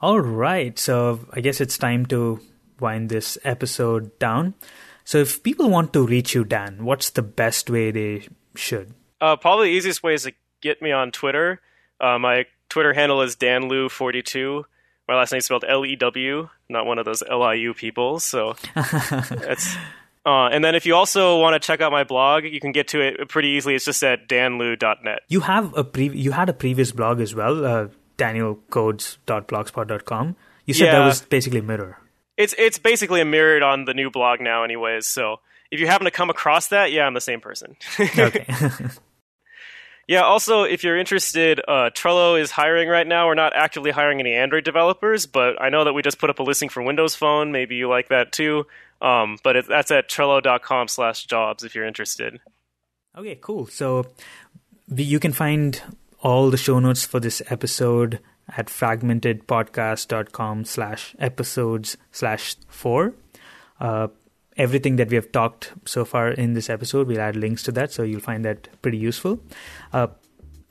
All right, so I guess it's time to wind this episode down. So if people want to reach you, Dan, what's the best way they should? Uh, probably the easiest way is to get me on Twitter. Uh, my Twitter handle is danlew42. My last name is spelled L E W, not one of those L I U people. So that's. Uh, and then if you also want to check out my blog, you can get to it pretty easily. It's just at danlew.net. You have a pre- you had a previous blog as well, uh, danielcodes.blogspot.com. You said yeah. that was basically a mirror. It's it's basically a mirrored on the new blog now, anyways. So if you happen to come across that, yeah, I'm the same person. okay. Yeah, also, if you're interested, uh, Trello is hiring right now. We're not actively hiring any Android developers, but I know that we just put up a listing for Windows Phone. Maybe you like that too. Um, but it, that's at trello.com slash jobs if you're interested. Okay, cool. So you can find all the show notes for this episode at fragmentedpodcast.com slash episodes slash four. Uh, everything that we have talked so far in this episode. We'll add links to that, so you'll find that pretty useful. Uh,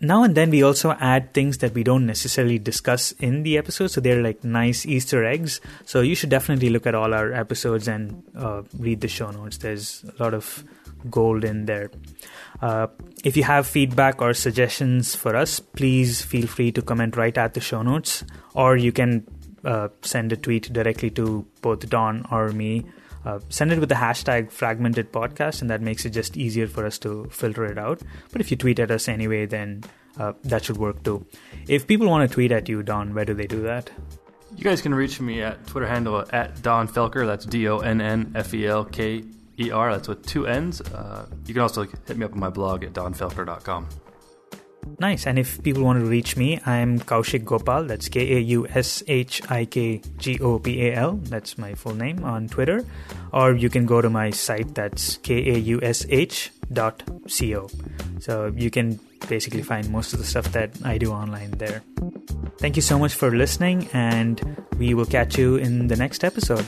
now and then we also add things that we Donn't necessarily discuss in the episode so they're like nice easter eggs so you should definitely look at all our episodes and uh, read the show notes there's a lot of gold in there uh, if you have feedback or suggestions for us please feel free to comment right at the show notes or you can uh, send a tweet directly to both don or me uh, send it with the hashtag fragmented podcast, and that makes it just easier for us to filter it out. But if you tweet at us anyway, then uh, that should work too. If people want to tweet at you, Donn, where do they do that? You guys can reach me at Twitter handle at Donn Felker. That's D O N N F E L K E R. That's with two N's. Uh, you can also hit me up on my blog at donnfelker.com. Nice. And if people want to reach me, I'm Kaushik Gopal. That's K A U S H I K G O P A L. That's my full name on Twitter. Or you can go to my site. That's K A U S H dot co. So you can basically find most of the stuff that I do online there. Thank you so much for listening, and we will catch you in the next episode.